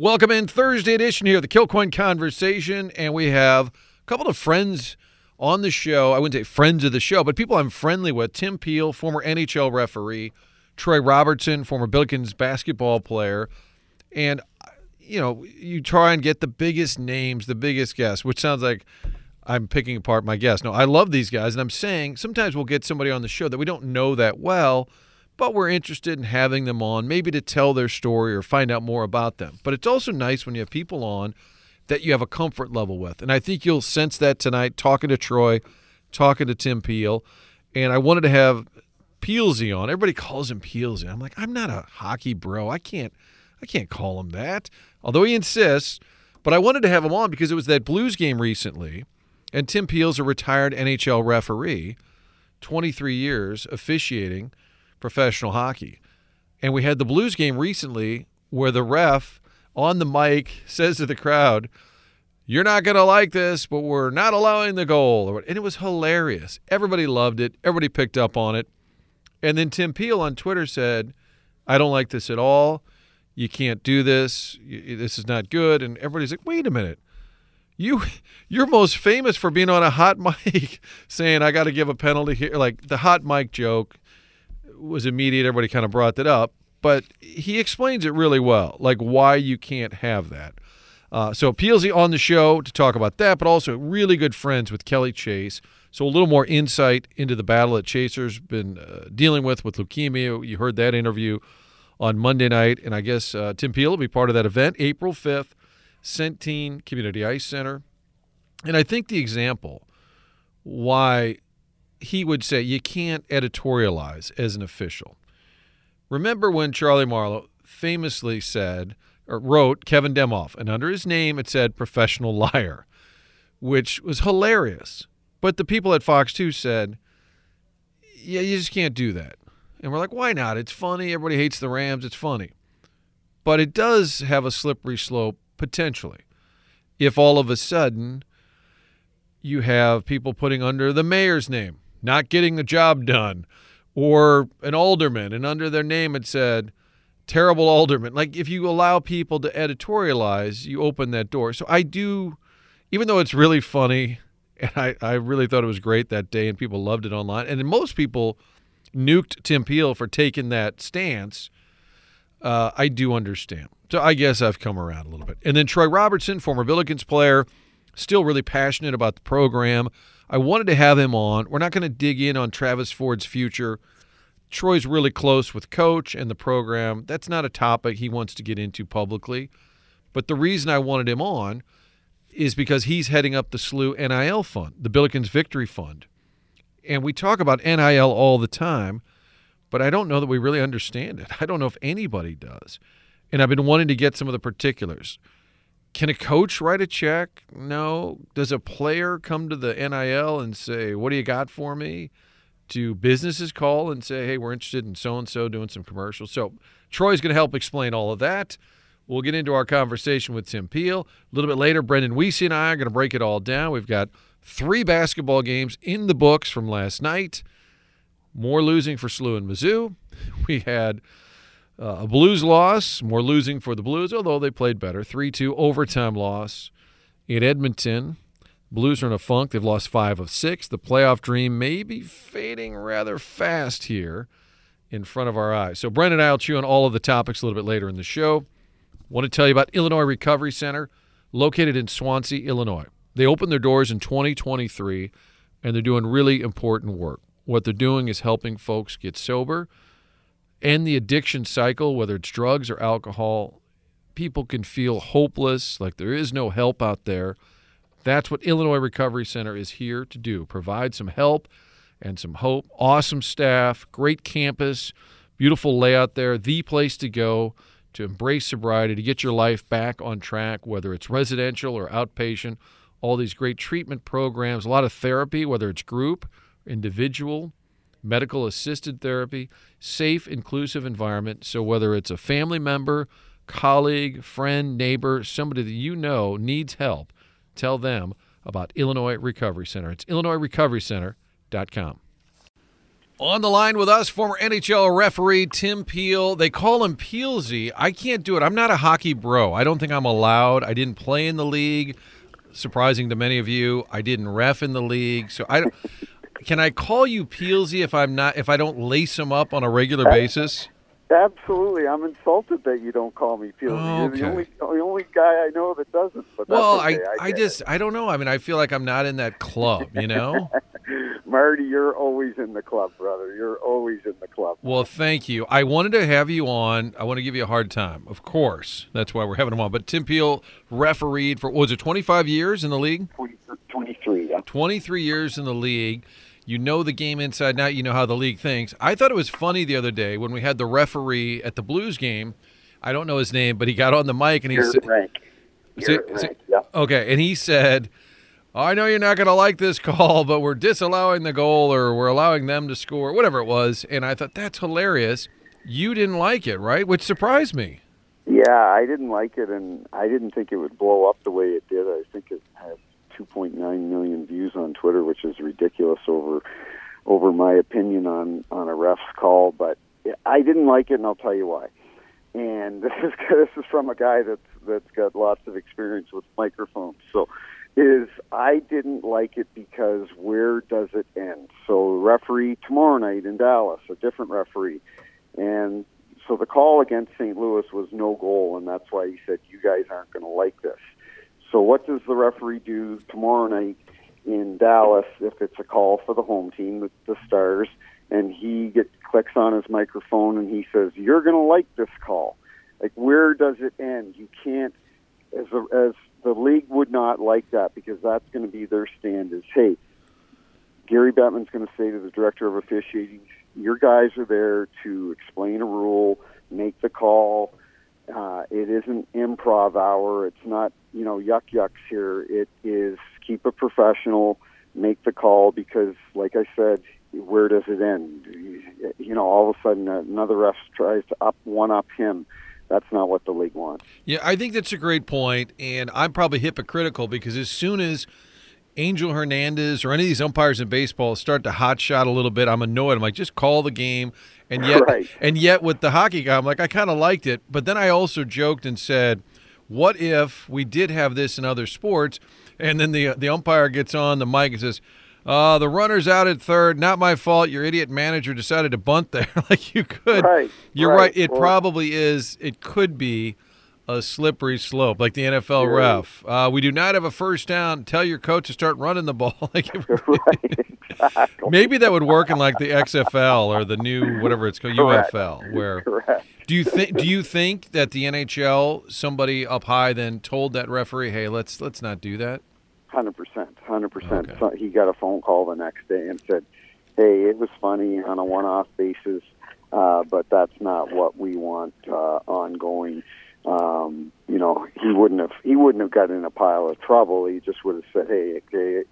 Welcome in Thursday edition here, the Kilcoyne Conversation, and we have a couple of friends on the show. I wouldn't say friends of the show, but people I'm friendly with. Tim Peel, former NHL referee, Troy Robertson, former Billikens basketball player, and you know you try and get the biggest names, the biggest guests, which sounds like I'm picking apart my guests. No, I love these guys, and I'm saying sometimes we'll get somebody on the show that we don't know that well but we're interested in having them on, maybe to tell their story or find out more about them. But it's also nice when you have people on that you have a comfort level with. And I think you'll sense that tonight talking to Troy, talking to Tim Peel. And I wanted to have Peelsy on. Everybody calls him Peelsy. I'm like, I'm not a hockey bro. I can't I can't call him that. Although he insists. But I wanted to have him on because it was that Blues game recently, and Tim Peel's a retired NHL referee, 23 years officiating professional hockey. And we had the Blues game recently where the ref on the mic says to the crowd, You're not going to like this, but we're not allowing the goal. And it was hilarious. Everybody loved it, everybody picked up on it. And then Tim Peel on Twitter said, I don't like this at all. You can't do this. This is not good. And everybody's like, wait a minute. You, you're most famous for being on a hot mic saying, I got to give a penalty here. Like the hot mic joke was immediate. Everybody kind of brought that up, but he explains it really well, like why you can't have that. Uh, so Peelsy on the show to talk about that, but also really good friends with Kelly Chase. So a little more insight into the battle that Chaser's been uh, dealing with with leukemia. You heard that interview on Monday night, and I guess uh, Tim Peel will be part of that event, April 5th, Centene Community Ice Center. And I think the example why he would say you can't editorialize as an official. Remember when Charlie Marlowe famously said or wrote Kevin Demoff, and under his name it said professional liar, which was hilarious. But the people at Fox 2 said, yeah, you just can't do that. And we're like, why not? It's funny. Everybody hates the Rams. It's funny. But it does have a slippery slope potentially. If all of a sudden you have people putting under the mayor's name not getting the job done, or an alderman, and under their name it said terrible alderman. Like if you allow people to editorialize, you open that door. So I do, even though it's really funny, and I, I really thought it was great that day, and people loved it online, and most people nuked Tim Peel for taking that stance. Uh, I do understand. So I guess I've come around a little bit. And then Troy Robertson, former Billikens player, still really passionate about the program. I wanted to have him on. We're not going to dig in on Travis Ford's future. Troy's really close with coach and the program. That's not a topic he wants to get into publicly. But the reason I wanted him on is because he's heading up the SLU NIL fund, the Billikens Victory Fund. And we talk about NIL all the time, but I don't know that we really understand it. I don't know if anybody does. And I've been wanting to get some of the particulars. Can a coach write a check? No. Does a player come to the NIL and say, What do you got for me? Do businesses call and say, Hey, we're interested in so and so doing some commercials? So Troy's going to help explain all of that. We'll get into our conversation with Tim Peel. A little bit later, Brendan Weesey and I are going to break it all down. We've got three basketball games in the books from last night. More losing for SLU and Mizzou. We had uh, a Blues loss, more losing for the Blues, although they played better. 3 2 overtime loss in Edmonton. Blues are in a funk. They've lost five of six. The playoff dream may be fading rather fast here in front of our eyes. So, Brendan and I will chew on all of the topics a little bit later in the show. Want to tell you about Illinois Recovery Center, located in Swansea, Illinois. They opened their doors in 2023, and they're doing really important work. What they're doing is helping folks get sober end the addiction cycle, whether it's drugs or alcohol, people can feel hopeless, like there is no help out there. That's what Illinois Recovery Center is here to do provide some help and some hope. Awesome staff, great campus, beautiful layout there, the place to go to embrace sobriety, to get your life back on track, whether it's residential or outpatient. All these great treatment programs, a lot of therapy, whether it's group, individual, medical assisted therapy, safe, inclusive environment. So whether it's a family member, colleague, friend, neighbor, somebody that you know needs help, tell them about Illinois Recovery Center. It's IllinoisRecoveryCenter.com. On the line with us, former NHL referee Tim Peel. They call him Peelsy. I can't do it. I'm not a hockey bro. I don't think I'm allowed. I didn't play in the league. Surprising to many of you, I didn't ref in the league. So I don't. Can I call you Peelsy if I'm not if I don't lace him up on a regular basis? Absolutely, I'm insulted that you don't call me Peelsy. Oh, You're the only the only guy I know that doesn't. Well, okay. I, I get just I don't know. I mean, I feel like I'm not in that club, you know. Marty, you're always in the club, brother. You're always in the club. Well, thank you. I wanted to have you on. I want to give you a hard time, of course. That's why we're having him on. But Tim Peel refereed for what was it 25 years in the league? 23, yeah. 23 years in the league. You know the game inside out. You know how the league thinks. I thought it was funny the other day when we had the referee at the Blues game. I don't know his name, but he got on the mic and he said, rank. Say- You're say- rank, yeah. Okay, and he said, "I know you're not going to like this call, but we're disallowing the goal or we're allowing them to score, whatever it was." And I thought that's hilarious. You didn't like it, right? Which surprised me. Yeah, I didn't like it, and I didn't think it would blow up the way it did. I think it had 2.9 million views on Twitter, which is ridiculous over over my opinion on on a ref's call. But I didn't like it, and I'll tell you why. And this is this is from a guy that's that's got lots of experience with microphones. So, is I didn't like it because where does it end? So, referee tomorrow night in Dallas, a different referee, and so the call against St. Louis was no goal, and that's why he said you guys aren't going to like this. So what does the referee do tomorrow night in Dallas if it's a call for the home team, the, the Stars, and he clicks on his microphone and he says, "You're going to like this call." Like where does it end? You can't, as a, as the league would not like that because that's going to be their stand. Is hey, Gary Bettman's going to say to the director of officiating, "Your guys are there to explain a rule, make the call." Uh, it isn't improv hour. It's not, you know, yuck yucks here. It is keep it professional, make the call because, like I said, where does it end? You know, all of a sudden uh, another ref tries to up one up him. That's not what the league wants. Yeah, I think that's a great point, and I'm probably hypocritical because as soon as Angel Hernandez or any of these umpires in baseball start to hot shot a little bit, I'm annoyed. I'm like, just call the game. And yet, Right. and yet with the hockey guy, I'm like, I kind of liked it. But then I also joked and said, what if we did have this in other sports, and then the the umpire gets on the mic and says, uh, the runner's out at third. Not my fault. Your idiot manager decided to bunt there. like you could. Right, You're right. right. It Well- probably is. It could be a slippery slope, like the NFL ref. Uh, we do not have a first down. Tell your coach to start running the ball. like right, exactly. maybe that would work in like the XFL or the new whatever it's called Correct. UFL. Where Correct. do you think? Do you think that the NHL somebody up high then told that referee, "Hey, let's let's not do that." Hundred percent, hundred percent. He got a phone call the next day and said, "Hey, it was funny on a one-off basis, uh, but that's not what we want uh, ongoing." Um, you know, he wouldn't have he wouldn't have gotten in a pile of trouble. He just would have said, "Hey, okay,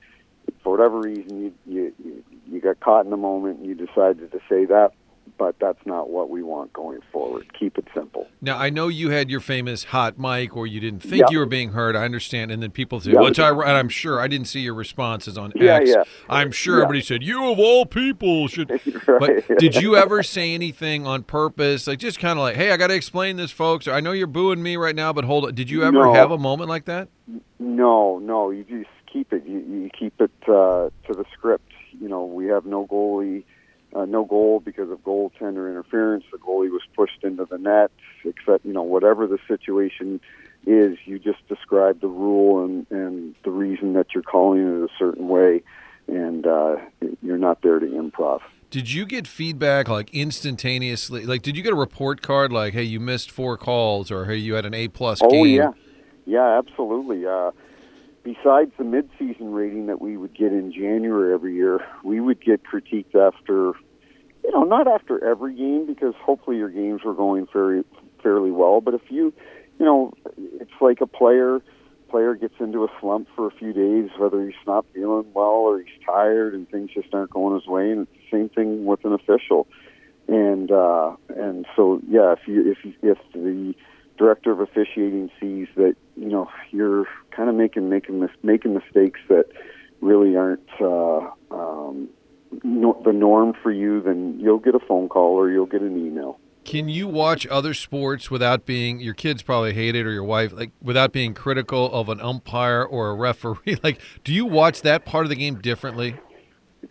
for whatever reason, you you you- you got caught in the moment and you decided to say that." But that's not what we want going forward. Keep it simple. Now I know you had your famous hot mic, or you didn't think Yeah. you were being heard. I understand, and then people say, Yeah. "Which I," and I'm sure I didn't see your responses on Yeah, X. yeah. I'm sure Yeah. everybody said, "You of all people should." right. But did you ever say anything on purpose, like just kind of like, "Hey, I got to explain this, folks," or "I know you're booing me right now, but hold it." Did you ever No. have a moment like that? No, no, you just keep it. You, you keep it uh, to the script. You know, we have no goalie, uh, no goal because of goaltender interference. The goalie was pushed into the net. Except, you know, whatever the situation is, you just describe the rule and and the reason that you're calling it a certain way, and uh, you're not there to improv. Did you get feedback like instantaneously? Like, did you get a report card like, "Hey, you missed four calls," or "Hey, you had an A plus Oh yeah, yeah, absolutely. Uh, besides the mid-season rating that we would get in January every year, we would get critiqued after, you know, not after every game because hopefully your games were going very fairly well. But if you, you know, it's like a player. Player gets into a slump for a few days, whether he's not feeling well or he's tired and things just aren't going his way. And same thing with an official. And uh, and so yeah, if you if if the director of officiating sees that you know you're kind of making making mis- making mistakes that really aren't uh, um, no, the norm for you, then you'll get a phone call or you'll get an email. Can you watch other sports without being your kids probably hate it or your wife like without being critical of an umpire or a referee? Like, do you watch that part of the game differently?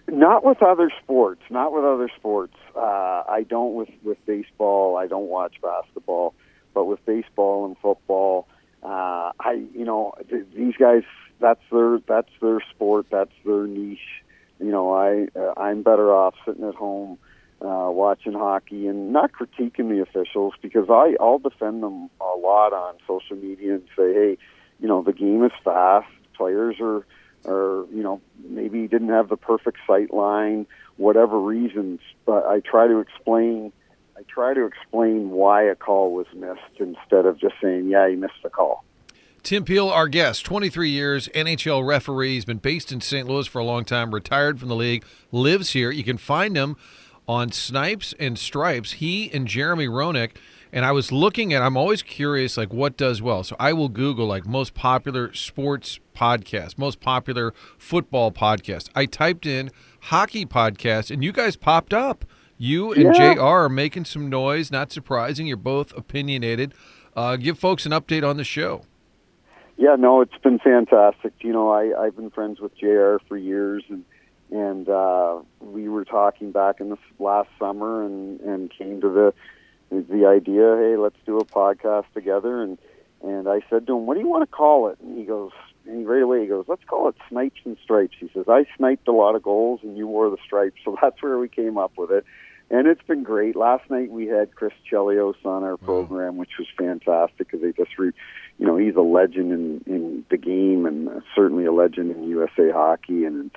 Not with other sports. Not with other sports. Uh, I don't with with baseball. I don't watch basketball, but with baseball and football, uh, I you know th- these guys. That's their that's their sport. That's their niche. You know, I uh, I'm better off sitting at home uh, watching hockey and not critiquing the officials because I I'll defend them a lot on social media and say, hey, you know, the game is fast. Players are or you know maybe didn't have the perfect sight line, whatever reasons. But I try to explain. I try to explain why a call was missed instead of just saying, "Yeah, you missed the call." Tim Peel, our guest, 23 years, NHL referee. He's been based in St. Louis for a long time, retired from the league, lives here. You can find him on Snipes and Stripes. He and Jeremy Roenick. And I was looking at, I'm always curious, like, what does well. So I will Google, like, most popular sports podcast, most popular football podcast. I typed in hockey podcast, and you guys popped up. You and Yeah. JR are making some noise. Not surprising. You're both opinionated. Uh, give folks an update on the show. Yeah, no, it's been fantastic. You know, I I've been friends with JR for years, and and uh, we were talking back in the last summer, and and came to the the idea. Hey, let's do a podcast together, and and I said to him, "What do you want to call it?" And he goes, and right away he goes, "Let's call it Snipes and Stripes." He says, "I sniped a lot of goals, and you wore the stripes." So that's where we came up with it. And it's been great. Last night we had Chris Chelios on our program, which was fantastic because they just re, you know, he's a legend in in the game and uh, certainly a legend in USA hockey and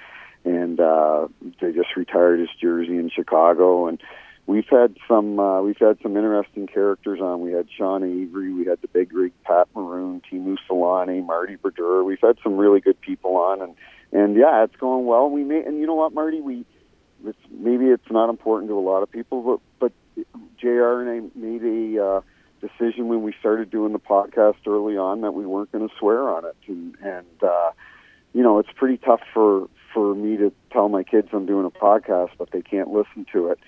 and uh they just retired his jersey in Chicago and we've had some uh we've had some interesting characters on. We had Sean Avery, we had the big rig Pat Maroon, Teemu Selanne, Marty Brodeur. We've had some really good people on and and yeah, it's going well. We may and you know what, Marty, we it's, maybe it's not important to a lot of people, but but Jr. and I made a uh, decision when we started doing the podcast early on that we weren't going to swear on it, and and uh, you know it's pretty tough for for me to tell my kids I'm doing a podcast, but they can't listen to it,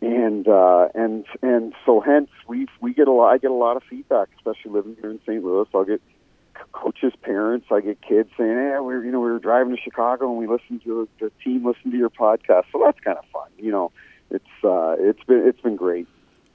and uh, and and so hence we we get a lot I get a lot of feedback, especially living here in St. Louis. I'll get coaches, parents. I get kids saying, "Hey, we were, you know we were driving to Chicago and we listened to the, the team listen to your podcast." So that's kind of fun, you know. It's uh, it's been it's been great.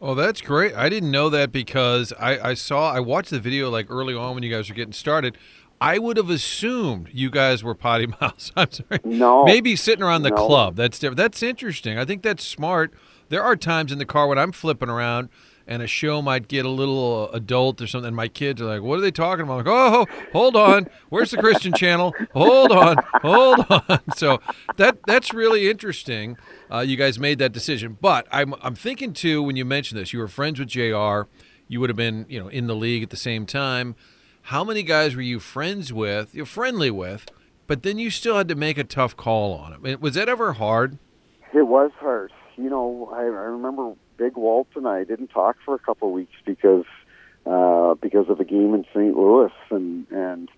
Oh, that's great. I didn't know that because I, I saw, I watched the video like early on when you guys were getting started. I would have assumed you guys were potty mouths. I'm sorry. No, Maybe sitting around the No. club. That's different. That's interesting. I think that's smart. There are times in the car when I'm flipping around and a show might get a little uh, adult or something. And my kids are like, "What are they talking about?" I'm like, "Oh, hold on. Where's the Christian channel? Hold on, hold on." So that that's really interesting. Uh, you guys made that decision, but I'm I'm thinking too when you mentioned this, you were friends with Jr. You would have been you know in the league at the same time. How many guys were you friends with? You're friendly with, but then you still had to make a tough call on him. Was that ever hard? It was hard. You know, I, I remember Big Walt and I didn't talk for a couple of weeks because uh, because of a game in St. Louis, and and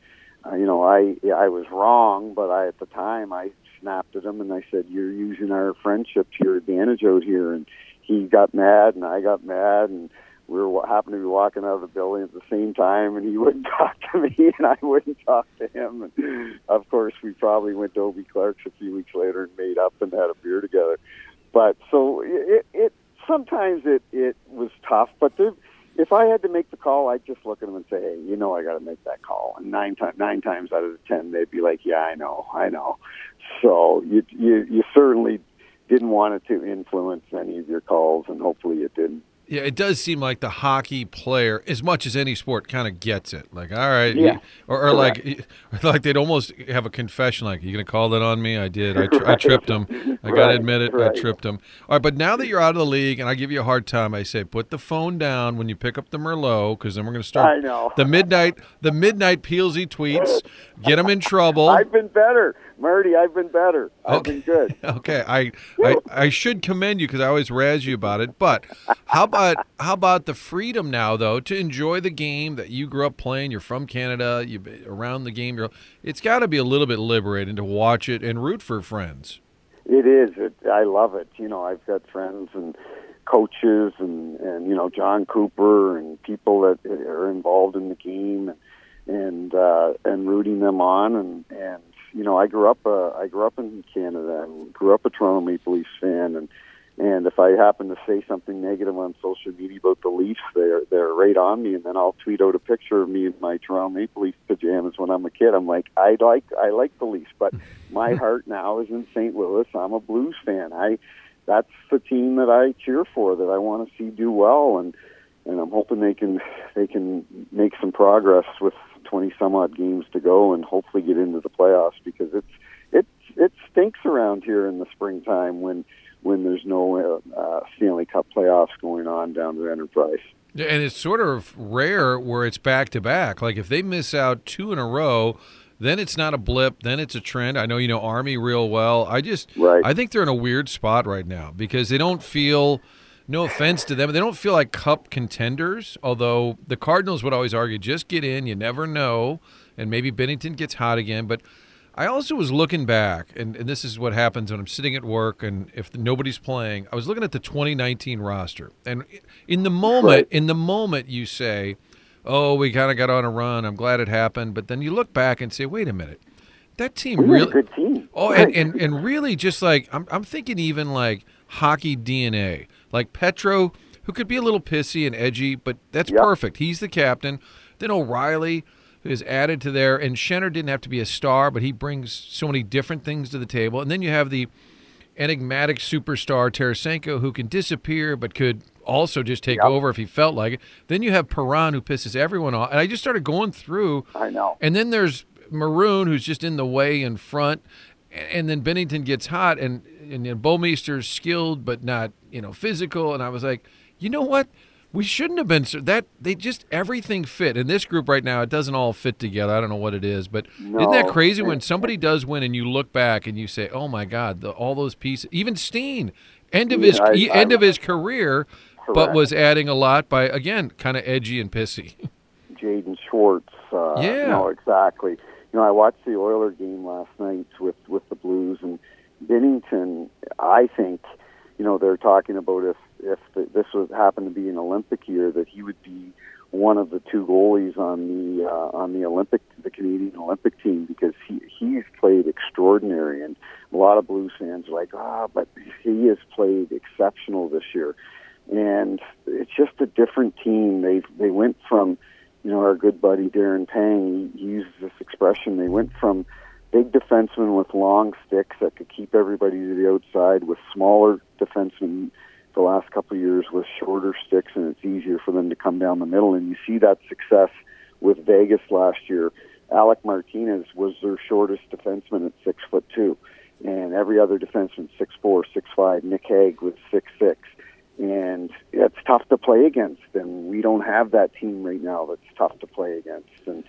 uh, you know, I I was wrong, but I at the time I snapped at him and I said, "You're using our friendship to your advantage out here," and he got mad and I got mad and we were happened to be walking out of the building at the same time, and he wouldn't talk to me, and I wouldn't talk to him. And of course, we probably went to Obie Clark's a few weeks later and made up and had a beer together. But so it, sometimes it it was tough, but there, if I had to make the call, I'd just look at them and say, "Hey, you know, I got to make that call." And nine times nine times out of the ten, they'd be like, "Yeah, I know, I know." So you you you certainly didn't want it to influence any of your calls, and hopefully it didn't. Yeah, it does seem like the hockey player, as much as any sport, kind of gets it. Like, all right, Yeah, or, or like, like they'd almost have a confession, like, "You gonna call that on me? I did. I, tri- I tripped him. I gotta admit it. I tripped him." All right, but now that you're out of the league, and I give you a hard time, I say, put the phone down when you pick up the Merlot, because then we're gonna start I know. the midnight, the midnight Peelsy tweets, get them in trouble. I've been better, Marty. I've been better. I've Okay. been good. Okay, I, I I should commend you because I always razz you about it. But how about how about the freedom now though to enjoy the game that you grew up playing? You're from Canada. You around the game. You're, it's got to be a little bit liberating to watch it and root for friends. It is. It, I love it. You know, I've got friends and coaches and and you know Jon Cooper and people that are involved in the game and and uh, and rooting them on and and you know I grew up uh, I grew up in Canada and grew up a Toronto Maple Leafs fan and and if I happen to say something negative on social media about the Leafs, they're they're right on me, and then I'll tweet out a picture of me in my Toronto Maple Leafs pajamas when I'm a kid. I'm like, I like I like the Leafs, but my heart now is in St. Louis. I'm a Blues fan. I that's the team that I cheer for, that I want to see do well, and and I'm hoping they can they can make some progress with 20 some odd games to go, and hopefully get into the playoffs because it's it it stinks around here in the springtime when when there's no uh, Stanley Cup playoffs going on down at Enterprise. And it's sort of rare where it's back to back. Like if they miss out two in a row, then it's not a blip. Then it's a trend. I know you know Army real well. I just, right. I think they're in a weird spot right now because they don't feel. No offense to them, they don't feel like cup contenders. Although the Cardinals would always argue, just get in. You never know, and maybe Binnington gets hot again. But I also was looking back, and, and, this is what happens when I'm sitting at work and if nobody's playing. I was looking at the 2019 roster, and in the moment, in the moment, you say, "Oh, we kind of got on a run. I'm glad it happened." But then you look back and say, "Wait a minute, that team we really good team." Oh, and, and and really, just like I'm, I'm thinking, even like hockey DNA, like Petro, who could be a little pissy and edgy, but that's yep. perfect. He's the captain. Then O'Reilly is added to there. And Schenner didn't have to be a star, but he brings so many different things to the table. And then you have the enigmatic superstar Tarasenko who can disappear but could also just take yep. over if he felt like it. Then you have Perron who pisses everyone off. And I just started going through. I know. And then there's Maroon who's just in the way in front. And then Binnington gets hot and and you know, skilled but not, you know, physical. And I was like, you know what? we shouldn't have been that they just everything fit in this group right now it doesn't all fit together i don't know what it is but no. isn't that crazy when somebody does win and you look back and you say oh my god the, all those pieces even steen end of his yeah, I, end I, of his career correct. but was adding a lot by again kind of edgy and pissy jaden schwartz uh, yeah no exactly know i watched the oiler game last night with with the blues and binnington i think you know they're talking about if if the, this was happened to be an Olympic year, that he would be one of the two goalies on the uh, on the Olympic the Canadian Olympic team because he he's played extraordinary and a lot of Blues fans are like ah oh, but he has played exceptional this year. And it's just a different team. They they went from you know our good buddy Darren Pang he uses this expression they went from big defensemen with long sticks that could keep everybody to the outside with smaller defensemen the last couple of years with shorter sticks, and it's easier for them to come down the middle. And you see that success with Vegas last year. Alec Martinez was their shortest defenseman at six foot two, and every other defenseman six four, six five. Nick Hague was six six, and it's tough to play against. And we don't have that team right now that's tough to play against. And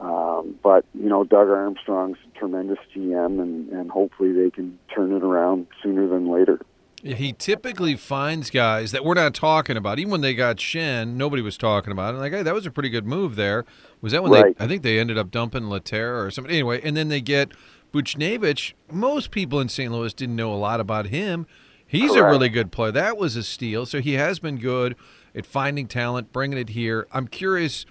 um, but you know, Doug Armstrong's a tremendous GM, and, and hopefully they can turn it around sooner than later. He typically finds guys that we're not talking about. Even when they got Shen, nobody was talking about it. Like, hey, that was a pretty good move there. Was that when right. they? I think they ended up dumping Lehtera or something. Anyway, and then they get Buchnevich. Most people in St. Louis didn't know a lot about him. He's Correct. a really good player. That was a steal. So he has been good at finding talent, bringing it here. I'm curious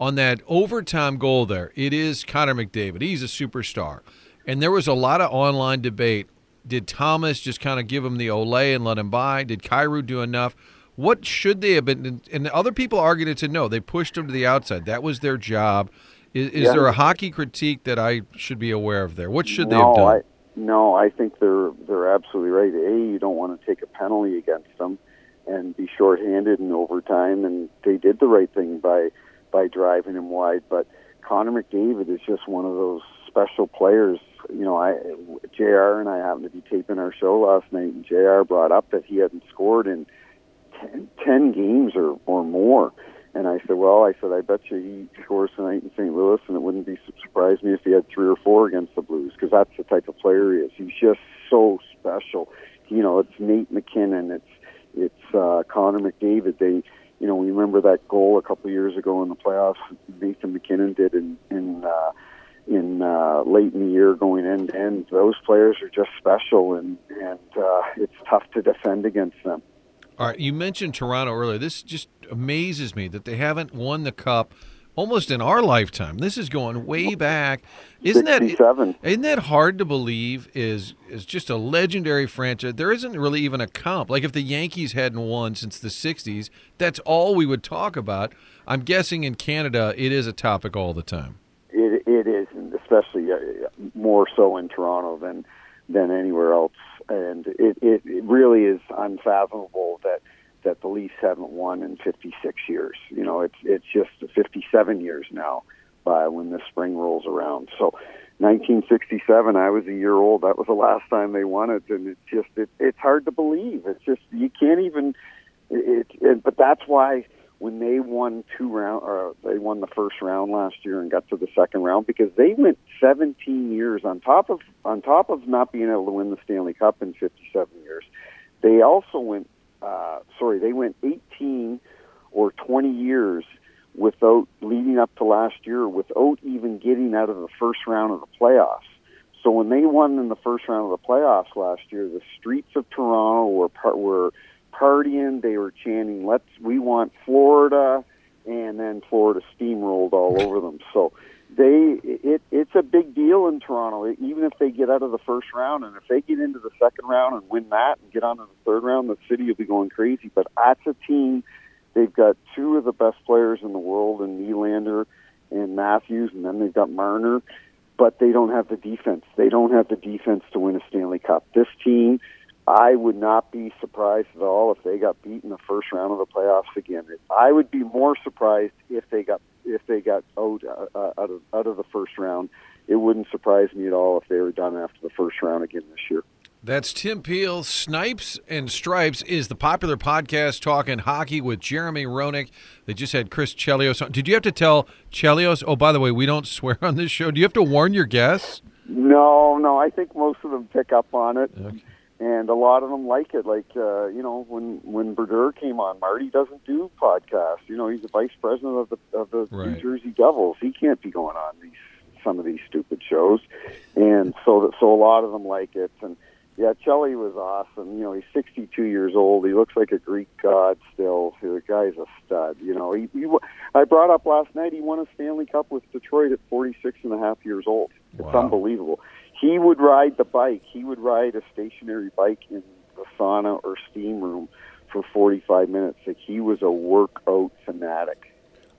on that overtime goal there. It is Connor McDavid. He's a superstar. And there was a lot of online debate did Thomas just kind of give him the Olay and let him by? Did Kyrou do enough? What should they have been? And other people argued it to no. They pushed him to the outside. That was their job. Is, is Yeah. there a hockey critique that I should be aware of there? What should they have done? I, no, I think they're they're absolutely right. A, you don't want to take a penalty against them and be shorthanded in overtime, and they did the right thing by by driving him wide. But Connor McDavid is just one of those special players. You know, I Jr. and I happened to be taping our show last night, and Jr. brought up that he hadn't scored in 10, 10 games or or more. And I said, well, I said, I bet you he scores tonight in St. Louis, and it wouldn't be surprise me if he had three or four against the Blues, because that's the type of player he is. He's just so special. You know, it's Nate MacKinnon, it's it's uh, Connor McDavid. They, you know, we remember that goal a couple of years ago in the playoffs. Nathan MacKinnon did in in uh, in uh, late in the year going end to end. Those players are just special, and and uh, it's tough to defend against them. All right, you mentioned Toronto earlier. This just amazes me that they haven't won the cup almost in our lifetime. This is going way back. Isn't that 67. isn't that hard to believe? Is is just a legendary franchise. There isn't really even a comp. Like if the Yankees hadn't won since the '60s, that's all we would talk about. I'm guessing in Canada, it is a topic all the time. It it is, especially uh, more so in Toronto than than anywhere else. And it, it it really is unfathomable that that the Leafs haven't won in 56 years. You know, it's it's just 57 years now by when the spring rolls around. So 1967, I was a year old. That was the last time they won it, and it's just it, it's hard to believe. It's just you can't even. It, it, but that's why when they won two round, or they won the first round last year and got to the second round because they went 17 years on top of on top of not being able to win the Stanley Cup in 57 years. They also went uh, sorry, they went 18 or 20 years without leading up to last year without even getting out of the first round of the playoffs. So when they won in the first round of the playoffs last year, the streets of Toronto were part were partying. They were chanting, "Let's we want Florida," and then Florida steamrolled all over them. So they it it's a big deal in Toronto. Even if they get out of the first round, and if they get into the second round and win that and get on to the third round, the city will be going crazy. But that's a team. They've got two of the best players in the world in Nylander and Matthews, and then they've got Marner. But they don't have the defense. They don't have the defense to win a Stanley Cup. This team, I would not be surprised at all if they got beat in the first round of the playoffs again. I would be more surprised if they got if they got out uh, out of out of the first round. It wouldn't surprise me at all if they were done after the first round again this year. That's Tim Peel. Snipes and Stripes is the popular podcast talking hockey with Jeremy Roenick. They just had Chris Chelios on. Did you have to tell Chelios, oh, by the way, we don't swear on this show? Do you have to warn your guests? No, no. I think most of them pick up on it. Okay. And a lot of them like it. Like uh, you know, when when Brodeur came on, Marty doesn't do podcasts. You know, he's the vice president of the of the Right. New Jersey Devils. He can't be going on these some of these stupid shows. And so that so a lot of them like it. And yeah, Chelly was awesome. You know, he's 62 years old. He looks like a Greek god still. The guy's a stud. You know, he, he I brought up last night. He won a Stanley Cup with Detroit at 46 and a half years old. It's Wow. unbelievable. He would ride the bike. He would ride a stationary bike in the sauna or steam room for 45 minutes. Like he was a workout fanatic.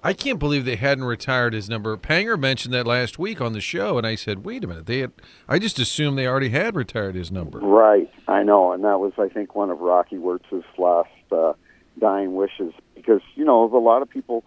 I can't believe they hadn't retired his number. Panger mentioned that last week on the show, and I said, "Wait a minute, they had." I just assumed they already had retired his number. Right, I know, and that was, I think, one of Rocky Wirtz's last uh, dying wishes. Because you know, a lot of people,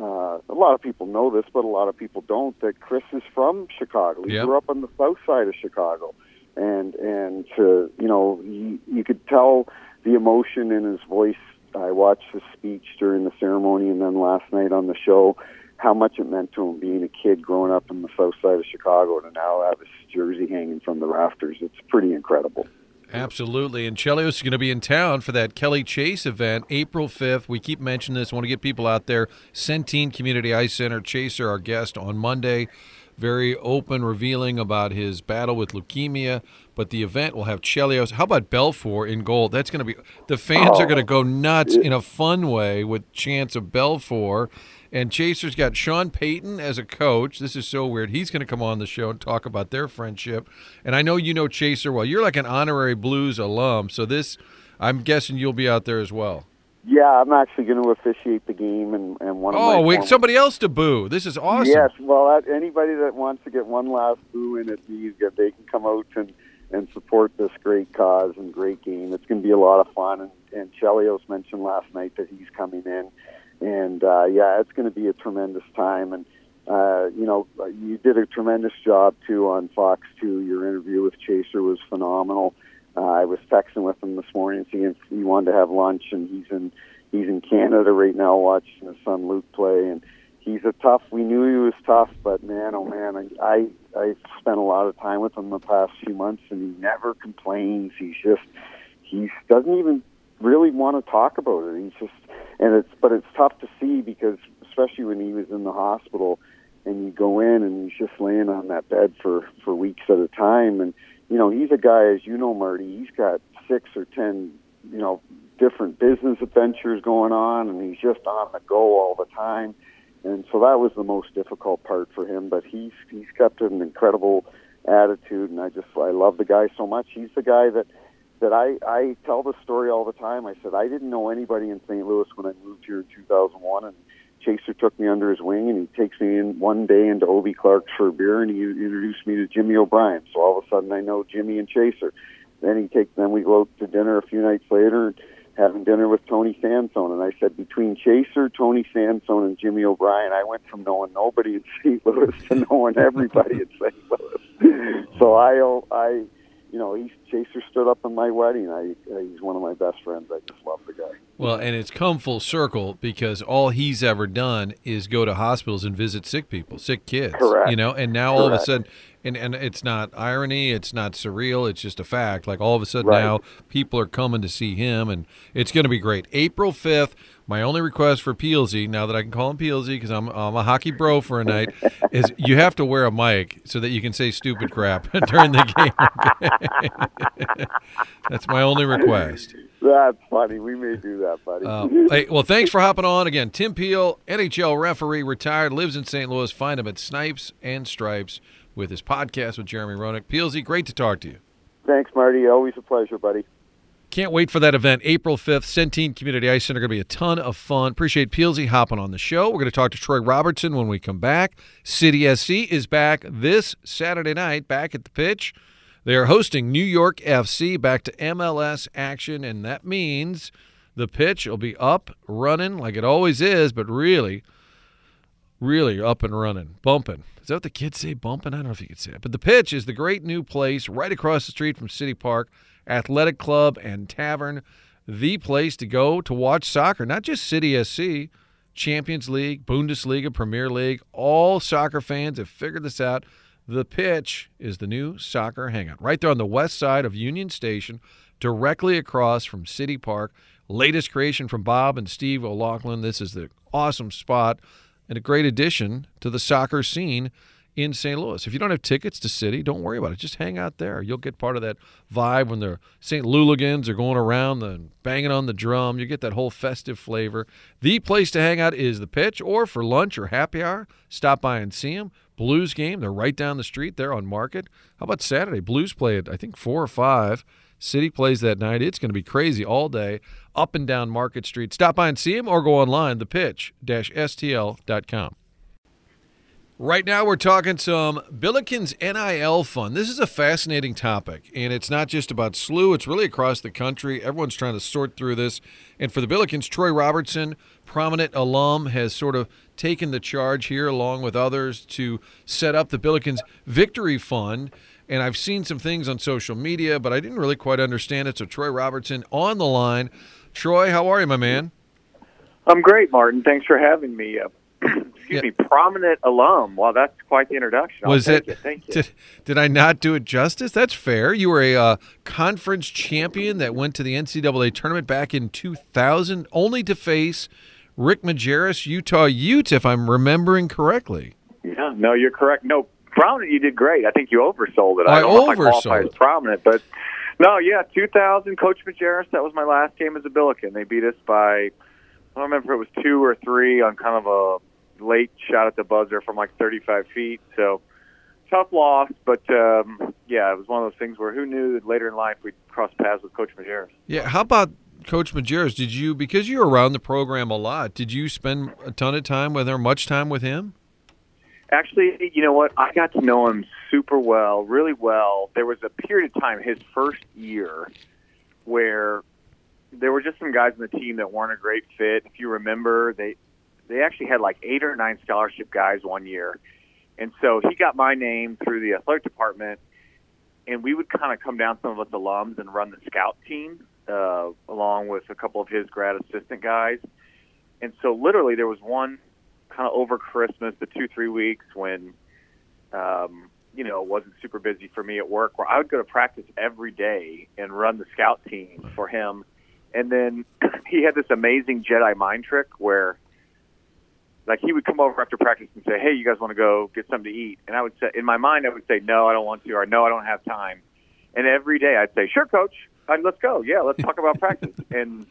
uh, a lot of people know this, but a lot of people don't. That Chris is from Chicago. He Yep. grew up on the south side of Chicago, and and to you know, you, you could tell the emotion in his voice. I watched his speech during the ceremony, and then last night on the show. How much it meant to him being a kid growing up in the south side of Chicago to now have his jersey hanging from the rafters. It's pretty incredible. Absolutely. And Chelios is going to be in town for that Kelly Chase event April 5th. We keep mentioning this. want to get people out there. Centene Community Ice Center. Chaser, our guest on Monday. Very open, revealing about his battle with leukemia. But the event will have Chelios. How about Belfour in gold? That's going to be, the fans are oh. going to go nuts in a fun way with chance of Belfour. And Chaser's got Sean Payton as a coach. This is so weird. He's going to come on the show and talk about their friendship. And I know you know Chaser well. You're like an honorary Blues alum, so this, I'm guessing you'll be out there as well. Yeah, I'm actually going to officiate the game, and, and one Oh, wait, former- somebody else to boo. This is awesome. Yes, well, anybody that wants to get one last boo in at me, they can come out and and support this great cause and great game. It's going to be a lot of fun. And, and Chelios mentioned last night that he's coming in, and uh, yeah, it's going to be a tremendous time. And uh, you know, you did a tremendous job too on Fox Two. Your interview with Chaser was phenomenal. Uh, I was texting with him this morning, seeing he wanted to have lunch, and he's in he's in Canada right now watching his son Luke play, and he's a tough. We knew he was tough, but man, oh man, I I I've spent a lot of time with him the past few months, and he never complains. He's just he doesn't even really want to talk about it. He's just and it's but it's tough to see because especially when he was in the hospital, and you go in and he's just laying on that bed for for weeks at a time. And you know he's a guy as you know marty he's got six or ten you know different business adventures going on and he's just on the go all the time. And so that was the most difficult part for him but he's he's kept an incredible attitude and i just i love the guy so much. He's the guy that that I, I tell the story all the time. I said I didn't know anybody in St. Louis when I moved here in 2001, and Chaser took me under his wing, and he takes me in one day into Obie Clark's for beer, and he introduced me to Jimmy O'Brien. So all of a sudden, I know Jimmy and Chaser. Then he takes, then we go out to dinner a few nights later, having dinner with Tony Sansone. And I said, between Chaser, Tony Sansone, and Jimmy O'Brien, I went from knowing nobody in St. Louis to knowing everybody in St. Louis. So I, I you know, he Chaser stood up in my wedding. I he's one of my best friends. I just love the guy. Well, and it's come full circle because all he's ever done is go to hospitals and visit sick people, sick kids. Correct. You know, and now Correct. all of a sudden, and and it's not irony, it's not surreal, it's just a fact. Like all of a sudden Right. now, people are coming to see him, and it's going to be great. April fifth. My only request for Peelsy, now that I can call him Peelsy because I'm, I'm a hockey bro for a night, is you have to wear a mic so that you can say stupid crap during the game. That's my only request. That's funny. We may do that, buddy. Uh, hey, well, thanks for hopping on again. Tim Peel, NHL referee, retired, lives in St. Louis. Find him at Snipes and Stripes with his podcast with Jeremy Roenick. Peelsy, great to talk to you. Thanks, Marty. Always a pleasure, buddy. Can't wait for that event, April 5th, Centene Community Ice Center. Going to be a ton of fun. Appreciate Peelsy hopping on the show. We're going to talk to Troy Robertson when we come back. City SC is back this Saturday night, back at the pitch. They are hosting New York FC back to MLS action, and that means the pitch will be up, running like it always is, but really, really up and running, bumping. Is that what the kids say, bumping? I don't know if you could say it, But the pitch is the great new place right across the street from City Park, Athletic Club and Tavern, the place to go to watch soccer, not just City SC, Champions League, Bundesliga, Premier League. All soccer fans have figured this out. The pitch is the new soccer hangout right there on the west side of Union Station, directly across from City Park. Latest creation from Bob and Steve O'Loughlin. This is the awesome spot and a great addition to the soccer scene in St. Louis. If you don't have tickets to City, don't worry about it. Just hang out there. You'll get part of that vibe when the St. Louligans are going around and banging on the drum. You get that whole festive flavor. The place to hang out is the pitch, or for lunch or happy hour, stop by and see them. Blues game, they're right down the street there on Market. How about Saturday? Blues play at, I think, 4 or 5. City plays that night. It's going to be crazy all day up and down Market Street. Stop by and see him or go online, thepitch-stl.com. Right now, we're talking some Billikens NIL fund. This is a fascinating topic, and it's not just about SLU, it's really across the country. Everyone's trying to sort through this. And for the Billikens, Troy Robertson, prominent alum, has sort of taken the charge here, along with others, to set up the Billikens Victory Fund. And I've seen some things on social media, but I didn't really quite understand it. So, Troy Robertson on the line. Troy, how are you, my man? I'm great, Martin. Thanks for having me. Uh, excuse Yeah. me, prominent alum. Wow, that's quite the introduction. Was take it? Thank you. Did, did I not do it justice? That's fair. You were a uh, conference champion that went to the NCAA tournament back in 2000, only to face Rick Majerus, Utah Utes, if I'm remembering correctly. yeah, no, you're correct. No, prominent. You did great. I think you oversold it. I don't know if I oversold as prominent, but no, yeah, 2000. Coach Majerus. That was my last game as a Billiken. They beat us by. I don't remember if it was two or three on kind of a late shot at the buzzer from like 35 feet. So tough loss, but um, yeah, it was one of those things where who knew that later in life we'd cross paths with Coach Majerus. Yeah. How about Coach Majerus? Did you, because you're around the program a lot, did you spend a ton of time with him, much time with him? Actually, you know what? I got to know him super well, really well. There was a period of time, his first year, where there were just some guys on the team that weren't a great fit. If you remember, they they actually had like eight or nine scholarship guys one year, and so he got my name through the athletic department, and we would kind of come down some of us alums and run the scout team uh, along with a couple of his grad assistant guys, and so literally there was one kind of over Christmas, the two three weeks when, um, you know, it wasn't super busy for me at work, where I would go to practice every day and run the scout team for him. And then he had this amazing Jedi mind trick where like he would come over after practice and say, "Hey, you guys want to go get something to eat?" And I would say, in my mind, I would say, "No, I don't want to," or "No, I don't have time." And every day I'd say, "Sure, coach, I'd, let's go. Yeah, let's talk about practice." And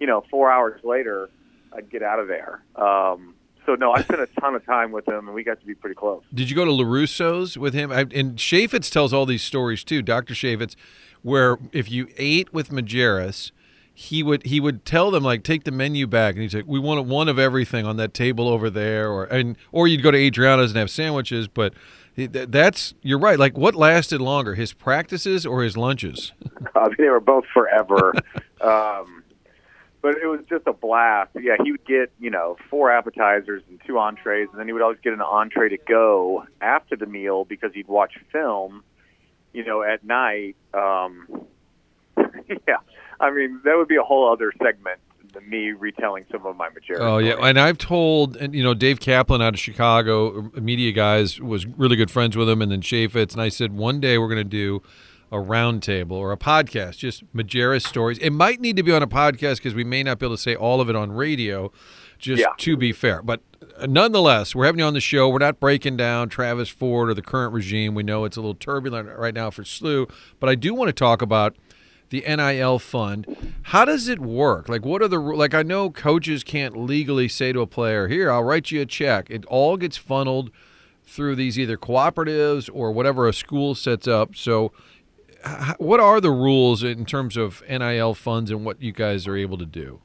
you know, four hours later, I'd get out of there. Um, so no, I spent a ton of time with him, and we got to be pretty close. Did you go to LaRusso's with him? I, and Chaifetz tells all these stories too, Dr. Chaifetz, where if you ate with Majerus, he would he would tell them like take the menu back. And he'd say we want one of everything on that table over there or and or you'd go to Adriana's and have sandwiches but that's you're right like what lasted longer his practices or his lunches? Uh, they were both forever. Um, but it was just a blast. Yeah he would get you know four appetizers and two entrees and then he would always get an entree to go after the meal because he'd watch film you know at night. Um, yeah I mean, that would be a whole other segment than me retelling some of my material. Oh yeah, and I've told, and you know, Dave Kaplan out of Chicago, uh, media guys, was really good friends with him, and then Chaifetz, and I said one day we're going to do a roundtable or a podcast, just Majerus stories. It might need to be on a podcast because we may not be able to say all of it on radio. Just yeah. to be fair, but uh, nonetheless, we're having you on the show. We're not breaking down Travis Ford or the current regime. We know it's a little turbulent right now for SLU, but I do want to talk about the NIL fund. How does it work? Like, what are the like? I know coaches can't legally say to a player, "Here, I'll write you a check." It all gets funneled through these either cooperatives or whatever a school sets up. So, what are the rules in terms of NIL funds and what you guys are able to do?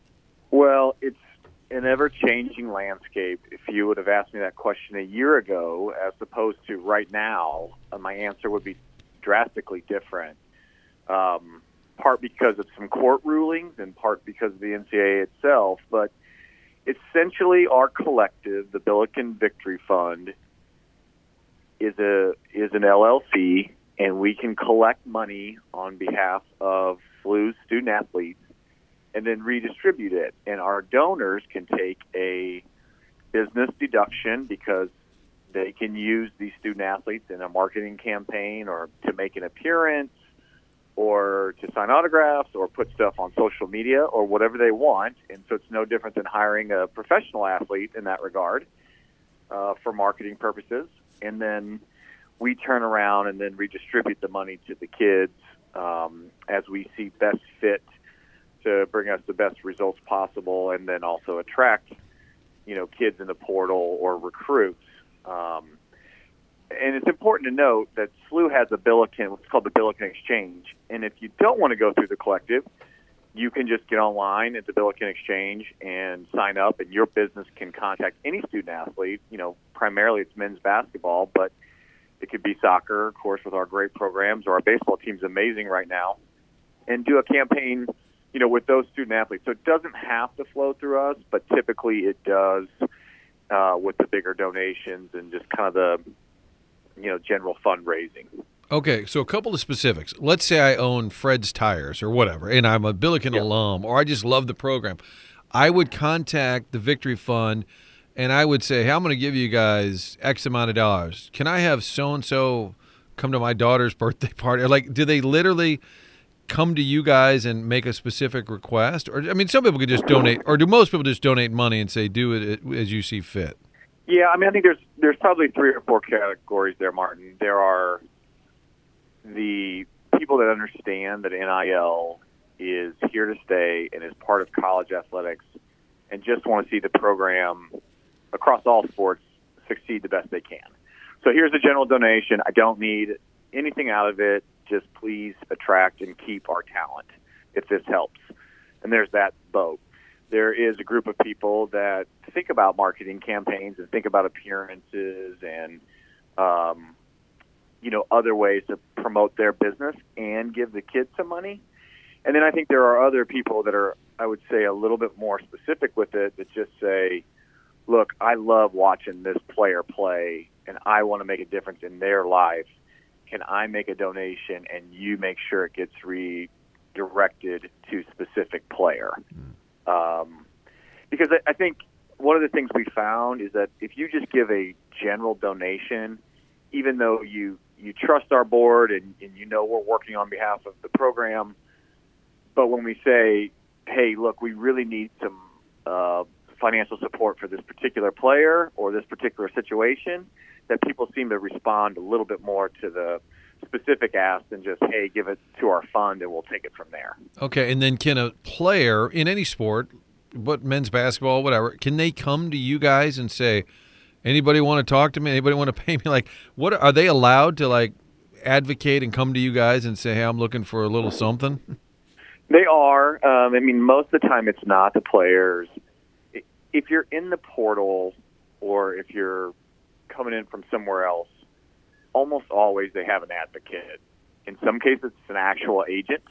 Well, it's an ever-changing landscape. If you would have asked me that question a year ago, as opposed to right now, uh, my answer would be drastically different. Um, part because of some court rulings and part because of the NCAA itself. But essentially, our collective, the Billiken Victory Fund, is a is an LLC, and we can collect money on behalf of SLU's student athletes and then redistribute it. And our donors can take a business deduction because they can use these student athletes in a marketing campaign or to make an appearance or to sign autographs or put stuff on social media or whatever they want. And so it's no different than hiring a professional athlete in that regard uh, for marketing purposes. And then we turn around and then redistribute the money to the kids um, as we see best fit to bring us the best results possible and then also attract, you know, kids in the portal or recruits. Um, and it's important to note that SLU has a Billiken, what's called the Billiken Exchange. And if you don't want to go through the collective, you can just get online at the Billiken Exchange and sign up, and your business can contact any student athlete. You know, primarily it's men's basketball, but it could be soccer, of course, with our great programs, or our baseball team's amazing right now, and do a campaign, you know, with those student athletes. So it doesn't have to flow through us, but typically it does uh, with the bigger donations and just kind of the you know general fundraising. Okay, so a couple of specifics. Let's say I own Fred's Tires or whatever, and I'm a Billiken yeah. alum, or I just love the program. I would contact the Victory Fund, and I would say, "Hey, I'm going to give you guys X amount of dollars. Can I have so and so come to my daughter's birthday party?" Like, do they literally? come to you guys and make a specific request or i mean some people could just donate or do most people just donate money and say do it as you see fit yeah, I mean, I think there's there's probably three or four categories there, Martin. There are the people that understand that NIL is here to stay and is part of college athletics, and just want to see the program across all sports succeed the best they can. So here's a general donation. I don't need anything out of it. Just please attract and keep our talent if this helps. And there's that boat there is a group of people that think about marketing campaigns and think about appearances and um, you know other ways to promote their business and give the kids some money. And then I think there are other people that are I would say a little bit more specific with it that just say, look, I love watching this player play and I want to make a difference in their life. Can I make a donation and you make sure it gets redirected to specific player? Mm. Um, because I, I think one of the things we found is that if you just give a general donation, even though you you trust our board and, and you know we're working on behalf of the program, but when we say, hey, look, we really need some uh, financial support for this particular player or this particular situation, that people seem to respond a little bit more to the specific ask than just, hey, give it to our fund and we'll take it from there. Okay, and then can a player in any sport, what men's basketball, whatever, can they come to you guys and say, anybody want to talk to me? Anybody want to pay me? Like, what are they allowed to like advocate and come to you guys and say, hey, I'm looking for a little something? They are. Um, I mean, most of the time it's not the players. If you're in the portal or if you're coming in from somewhere else, almost always they have an advocate. In some cases, it's an actual agent.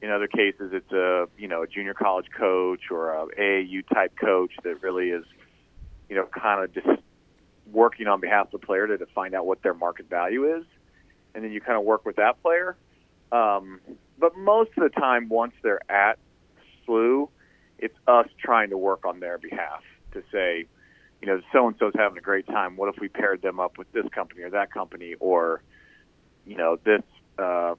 In other cases, it's a you know a junior college coach or a AAU type coach that really is, you know, kind of just working on behalf of the player to, to find out what their market value is, and then you kind of work with that player. Um, but most of the time, once they're at SLU, it's us trying to work on their behalf to say, you know, so and so's having a great time. What if we paired them up with this company or that company, or, you know, this. Uh,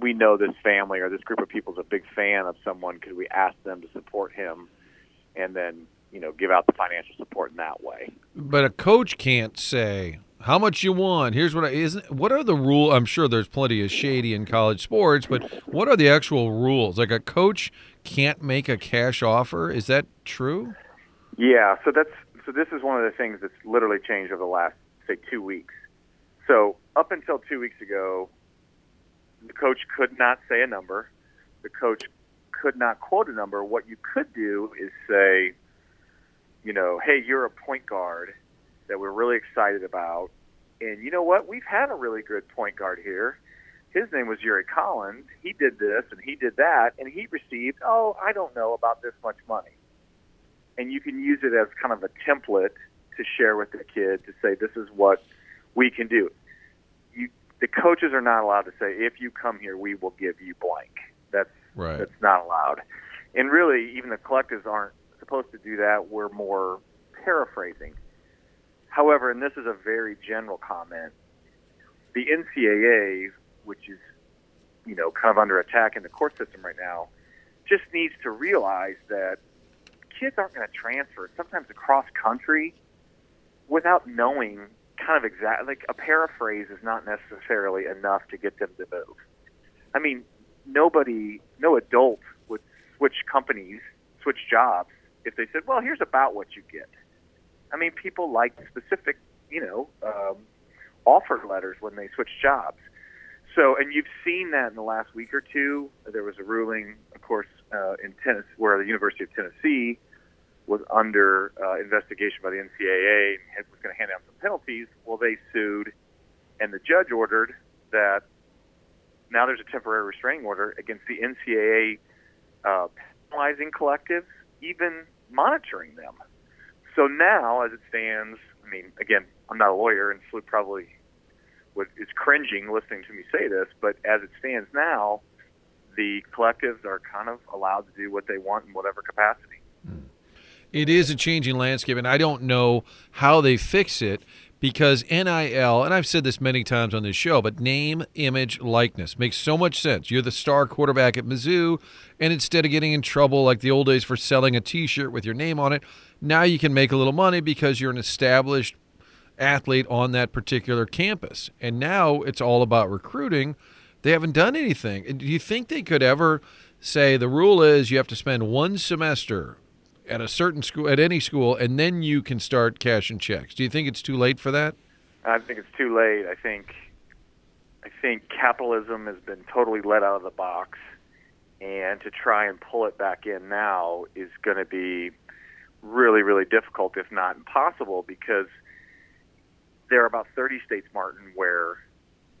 we know this family or this group of people is a big fan of someone. Could we ask them to support him, and then you know give out the financial support in that way? But a coach can't say how much you want. Here's what I isn't. What are the rule? I'm sure there's plenty of shady in college sports, but what are the actual rules? Like a coach can't make a cash offer. Is that true? Yeah. So that's so this is one of the things that's literally changed over the last say two weeks. So up until two weeks ago, the coach could not say a number. The coach could not quote a number. What you could do is say, you know, hey, you're a point guard that we're really excited about. And you know what? We've had a really good point guard here. His name was Yuri Collins. He did this and he did that, and he received, oh, I don't know, about this much money and you can use it as kind of a template to share with the kid to say this is what we can do. You, the coaches are not allowed to say if you come here we will give you blank. That's right. that's not allowed. And really, even the collectives aren't supposed to do that. We're more paraphrasing. However, and this is a very general comment, the NCAA, which is you know kind of under attack in the court system right now, just needs to realize that kids aren't going to transfer sometimes across country without knowing kind of exactly like a paraphrase is not necessarily enough to get them to move. I mean, nobody, no adult would switch companies, switch jobs if they said, "Well, here's about what you get." I mean, people like specific, you know, um, offer letters when they switch jobs. So, and you've seen that in the last week or two. There was a ruling, of course, uh, in Tennessee, where the University of Tennessee was under uh, investigation by the NCAA and was going to hand out some penalties. Well, they sued, and the judge ordered that now there's a temporary restraining order against the NCAA uh, penalizing collectives, even monitoring them. So now, as it stands, I mean, again, I'm not a lawyer, and SLU probably would, is cringing listening to me say this, but as it stands now, the collectives are kind of allowed to do what they want in whatever capacity it is a changing landscape, and I don't know how they fix it because NIL, and I've said this many times on this show, but name, image, likeness makes so much sense. You're the star quarterback at Mizzou, and instead of getting in trouble like the old days for selling a t shirt with your name on it, now you can make a little money because you're an established athlete on that particular campus. And now it's all about recruiting. They haven't done anything. Do you think they could ever say the rule is you have to spend one semester at a certain school, at any school, and then you can start cashing checks. Do you think it's too late for that? I think it's too late. I think, I think capitalism has been totally let out of the box, and to try and pull it back in now is going to be really, really difficult, if not impossible, because there are about 30 states, Martin, where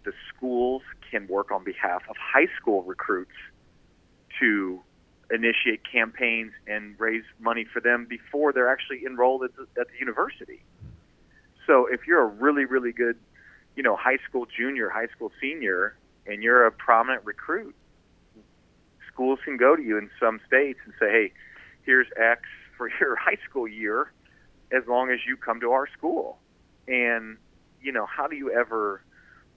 the schools can work on behalf of high school recruits to initiate campaigns and raise money for them before they're actually enrolled at the, at the university. So if you're a really, really good, you know, high school junior, high school senior, and you're a prominent recruit, schools can go to you in some states and say, hey, here's X for your high school year as long as you come to our school. And, you know, how do you ever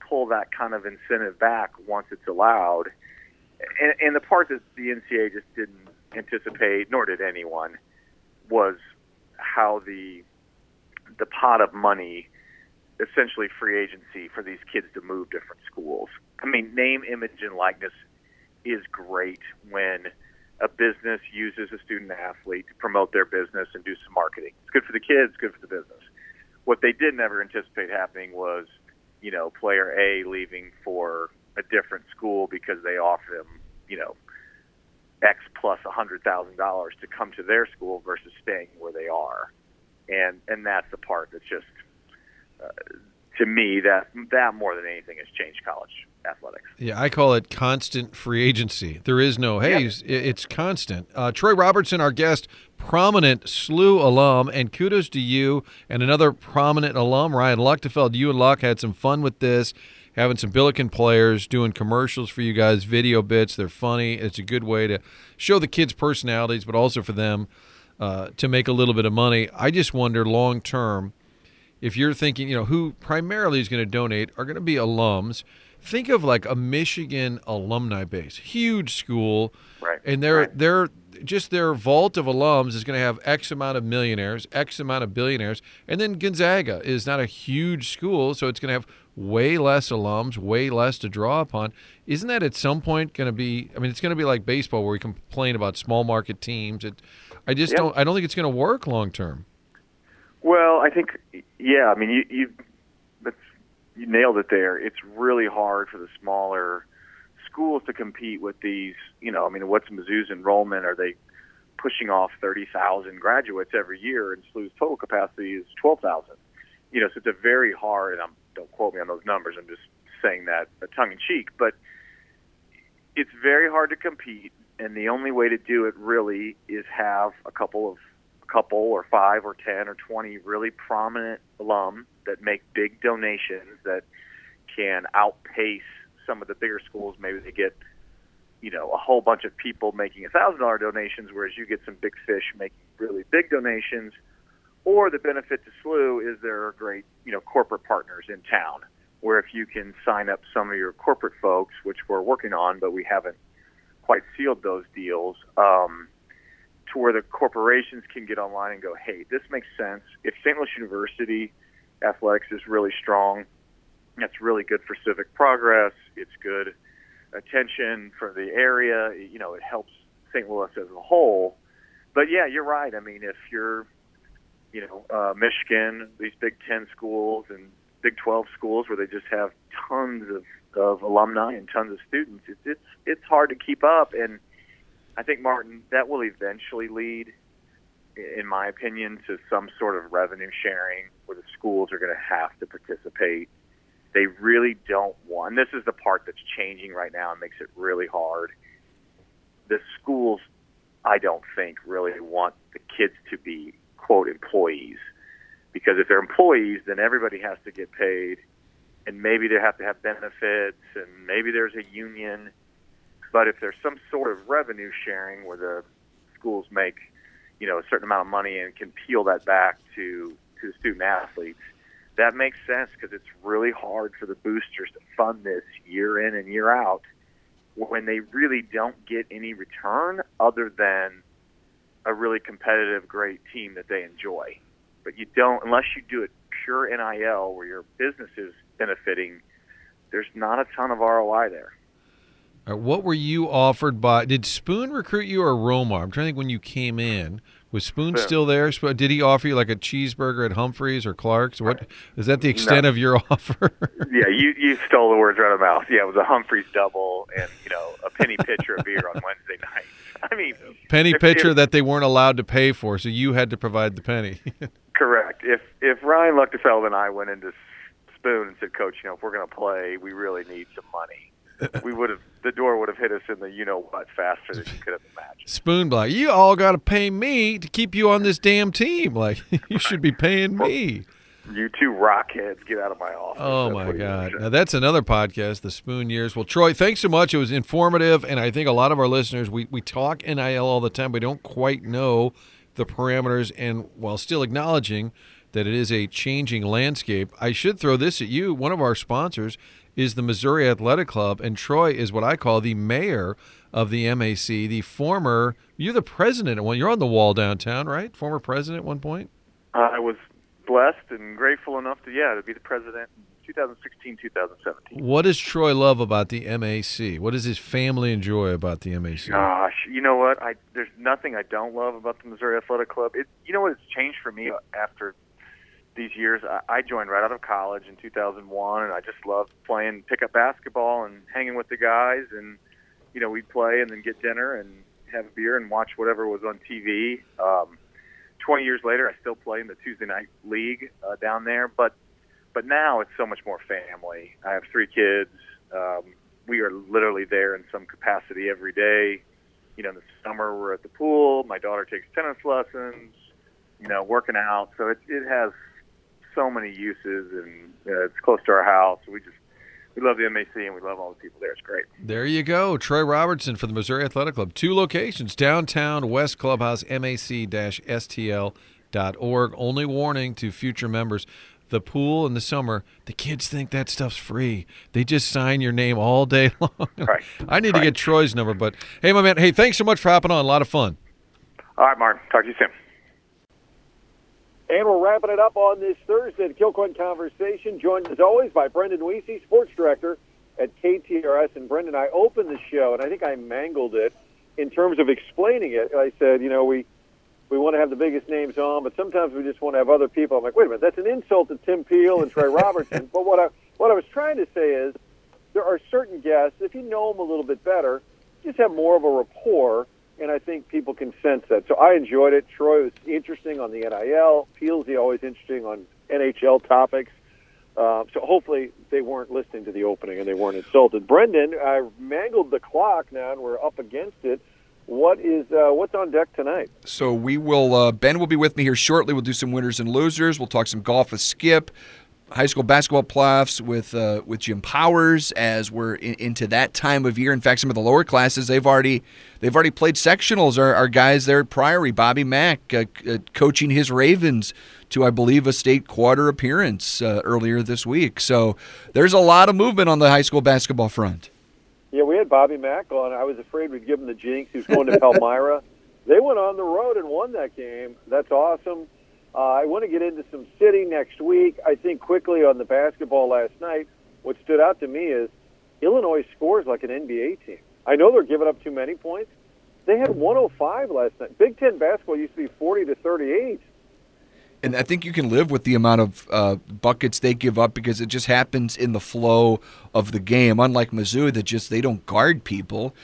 pull that kind of incentive back once it's allowed? And, and the part that the NCAA just didn't anticipate, nor did anyone, was how the the pot of money, essentially free agency for these kids to move different schools. I mean, name, image, and likeness is great when a business uses a student athlete to promote their business and do some marketing. It's good for the kids, good for the business. What they did never anticipate happening was, you know, player A leaving for a different school because they offer them, you know, X plus a hundred thousand dollars to come to their school versus staying where they are, and and that's the part that's just uh, to me that that more than anything has changed college athletics. Yeah, I call it constant free agency. There is no hey, Yeah. it's- it's constant. Uh, Troy Robertson, our guest, prominent SLU alum, and kudos to you and another prominent alum, Ryan Luchtefeld. You and Luck had some fun with this, having some Billiken players doing commercials for you guys, video bits. They're funny. It's a good way to show the kids' personalities, but also for them uh, to make a little bit of money. I just wonder long term if you're thinking, you know, who primarily is going to donate are going to be alums. Think of like a Michigan alumni base, huge school, Right. and their Right. their just their vault of alums is going to have X amount of millionaires, X amount of billionaires, and then Gonzaga is not a huge school, so it's going to have way less alums, way less to draw upon. Isn't that at some point going to be? I mean, it's going to be like baseball where we complain about small market teams. It, I just Yep. don't. I don't think it's going to work long term. Well, I think yeah. I mean, you you that's you nailed it there. It's really hard for the smaller schools to compete with these. You know, I mean, what's Mizzou's enrollment? Are they pushing off thirty thousand graduates every year, and SLU's total capacity is twelve thousand? You know, so it's a very hard. And I'm, don't quote me on those numbers. I'm just saying that tongue in cheek, but it's very hard to compete. And the only way to do it really is have a couple of a couple or five or ten or twenty really prominent alum that make big donations that can outpace some of the bigger schools. Maybe they get you know a whole bunch of people making a thousand dollar donations, whereas you get some big fish making really big donations. Or the benefit to SLU is there are great you know corporate partners in town where if you can sign up some of your corporate folks, which we're working on, but we haven't quite sealed those deals. Um, to where the corporations can get online and go, hey, this makes sense. If St. Louis University athletics is really strong, that's really good for civic progress. It's good attention for the area. You know, it helps St. Louis as a whole. But yeah, you're right. I mean, if you're, you know, uh, Michigan, these Big Ten schools and Big 12 schools where they just have tons of, of alumni and tons of students, it's it's it's hard to keep up. And I think Martin, that will eventually lead, in my opinion, to some sort of revenue sharing where the schools are going to have to participate. They really don't want. This is the part that's changing right now and makes it really hard. The schools, I don't think, really want the kids to be quote employees, because if they're employees, then everybody has to get paid, and maybe they have to have benefits, and maybe there's a union. But if there's some sort of revenue sharing where the schools make, you know, a certain amount of money and can peel that back to to student athletes, that makes sense because it's really hard for the boosters to fund this year in and year out when they really don't get any return other than a really competitive, great team that they enjoy. But you don't unless you do it pure NIL where your business is benefiting. There's not a ton of ROI there. Right, what were you offered by? Did Spoon recruit you or Romar? I'm trying to think when you came in. Was Spoon Spoon. still there? Did he offer you like a cheeseburger at Humphreys or Clark's? What is that the extent No. of your offer? Yeah, you you stole the words right out of my mouth. Yeah, it was a Humphreys double and you know a penny pitcher of beer on Wednesday night. I mean, penny if- pitcher if- that they weren't allowed to pay for, so you had to provide the penny. Correct. If if Ryan Luchtefeld and I went into Spoon and said, Coach, you know, if we're going to play, we really need some money. We would have the door would have hit us in the you know what faster than you could have imagined. Spoon like, you all got to pay me to keep you on this damn team. Like you should be paying me. You two rockheads, get out of my office. Oh That's my God! Now that's another podcast, the Spoon Years. Well, Troy, thanks so much. It was informative, and I think a lot of our listeners we we talk NIL all the time, but don't quite know the parameters, and while still acknowledging that it is a changing landscape, I should throw this at you. One of our sponsors, is the Missouri Athletic Club, and Troy is what I call the mayor of the MAC, the former. You're the president at one. You're on the wall downtown, right? Former president at one point. I was blessed and grateful enough to yeah to be the president in 2016 2017 What does Troy love about the MAC? What does his family enjoy about the MAC? gosh you know what i there's nothing i don't love about the missouri athletic club it you know what has changed for me after these years i, joined right out of college in 2001 and i just loved playing pickup basketball and hanging with the guys and you know we'd play and then get dinner and have a beer and watch whatever was on tv um 20 years later, I still play in the Tuesday night league uh, down there, but but now it's so much more family. I have three kids. Um, we are literally there in some capacity every day. You know, in the summer we're at the pool. My daughter takes tennis lessons. You know, working out. So it it has so many uses, and uh, it's close to our house. We just we love the MAC and we love all the people there. It's great. There you go. Troy Robertson for the Missouri Athletic Club. Two locations downtown, West Clubhouse, mac stl.org. Only warning to future members the pool in the summer, the kids think that stuff's free. They just sign your name all day long. Right. I need to get Troy's number, but hey, my man, hey, thanks so much for hopping on. A lot of fun. All right, Mark. Talk to you soon. And we're wrapping it up on this Thursday, the Kilcoyne Conversation, joined as always by Brendan Weesey, Sports Director at KTRS. And Brendan, I opened the show, and I think I mangled it in terms of explaining it. I said, you know, we we want to have the biggest names on, but sometimes we just want to have other people. I'm like, wait a minute, that's an insult to Tim Peel and Troy Robertson. but what I what I was trying to say is, there are certain guests, if you know them a little bit better, just have more of a rapport and I think people can sense that. So I enjoyed it. Troy was interesting on the NIL. Peelsy always interesting on NHL topics. Uh, so hopefully they weren't listening to the opening and they weren't insulted. Brendan, I mangled the clock now and we're up against it. What is uh, what's on deck tonight? So we will. Uh, ben will be with me here shortly. We'll do some winners and losers. We'll talk some golf with Skip, high school basketball playoffs with uh, with Jim Powers as we're in, into that time of year. In fact, some of the lower classes they've already they've already played sectionals. Our, our guys there at Priory, Bobby Mack, uh, uh, coaching his Ravens to I believe a state quarter appearance uh, earlier this week. So there's a lot of movement on the high school basketball front. Yeah, we had Bobby Mack on. I was afraid we'd give him the jinx. He was going to Palmyra. They went on the road and won that game. That's awesome. Uh, I want to get into some city next week. I think quickly on the basketball last night, what stood out to me is Illinois scores like an NBA team. I know they're giving up too many points. They had 105 last night. Big Ten basketball used to be 40 to 38. And I think you can live with the amount of uh, buckets they give up because it just happens in the flow of the game. Unlike Mizzou, that just they don't guard people.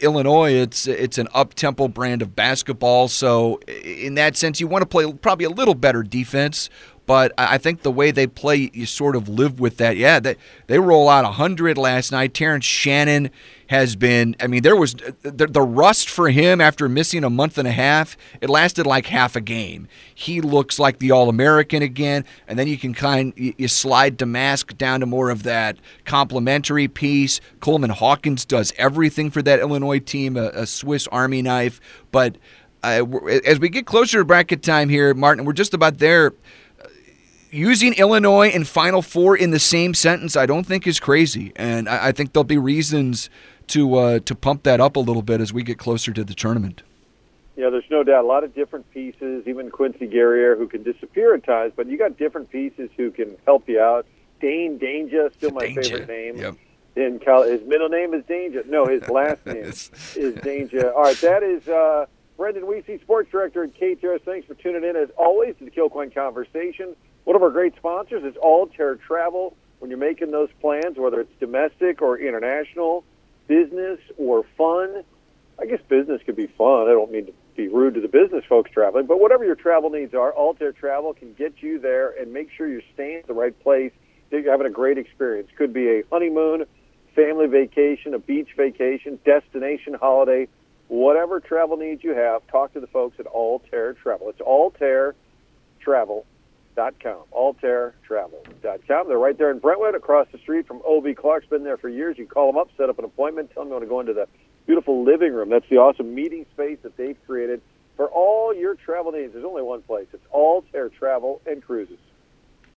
Illinois, it's it's an up tempo brand of basketball, so in that sense, you want to play probably a little better defense. But I think the way they play, you sort of live with that. Yeah, they they roll out hundred last night. Terrence Shannon has been. I mean, there was the, the rust for him after missing a month and a half. It lasted like half a game. He looks like the All American again, and then you can kind you, slide Domask down to more of that complimentary piece. Coleman Hawkins does everything for that Illinois team, a, a Swiss Army knife. But uh, as we get closer to bracket time here, Martin, we're just about there using Illinois and Final Four in the same sentence, I don't think is crazy, and I, I think there'll be reasons to uh, to pump that up a little bit as we get closer to the tournament. Yeah, there's no doubt. A lot of different pieces, even Quincy Guerrier, who can disappear at times, but you got different pieces who can help you out. Dain Dainja, still my Danger. favorite name. Yep. In Cal- his middle name is Danger. No, his last name is Danger. All right, that is uh, Brendan Weesey, sports director at KTRS. Thanks for tuning in, as always, to the Kilcoyne Conversation. One of our great sponsors is Altair Travel. When you're making those plans, whether it's domestic or international, business or fun, I guess business could be fun. I don't mean to be rude to the business folks traveling, but whatever your travel needs are, Altair Travel can get you there and make sure you're staying at the right place. that You're having a great experience. Could be a honeymoon, family vacation, a beach vacation, destination holiday, whatever travel needs you have. Talk to the folks at Altair Travel. It's altairtravel.com. Altairtravel.com. They're right there in Brentwood, across the street from O.B. Clark's. Been there for years. You call them up, set up an appointment, tell them you want to go into the beautiful living room. That's the awesome meeting space that they've created for all your travel needs. There's only one place. It's Altair Travel and Cruises.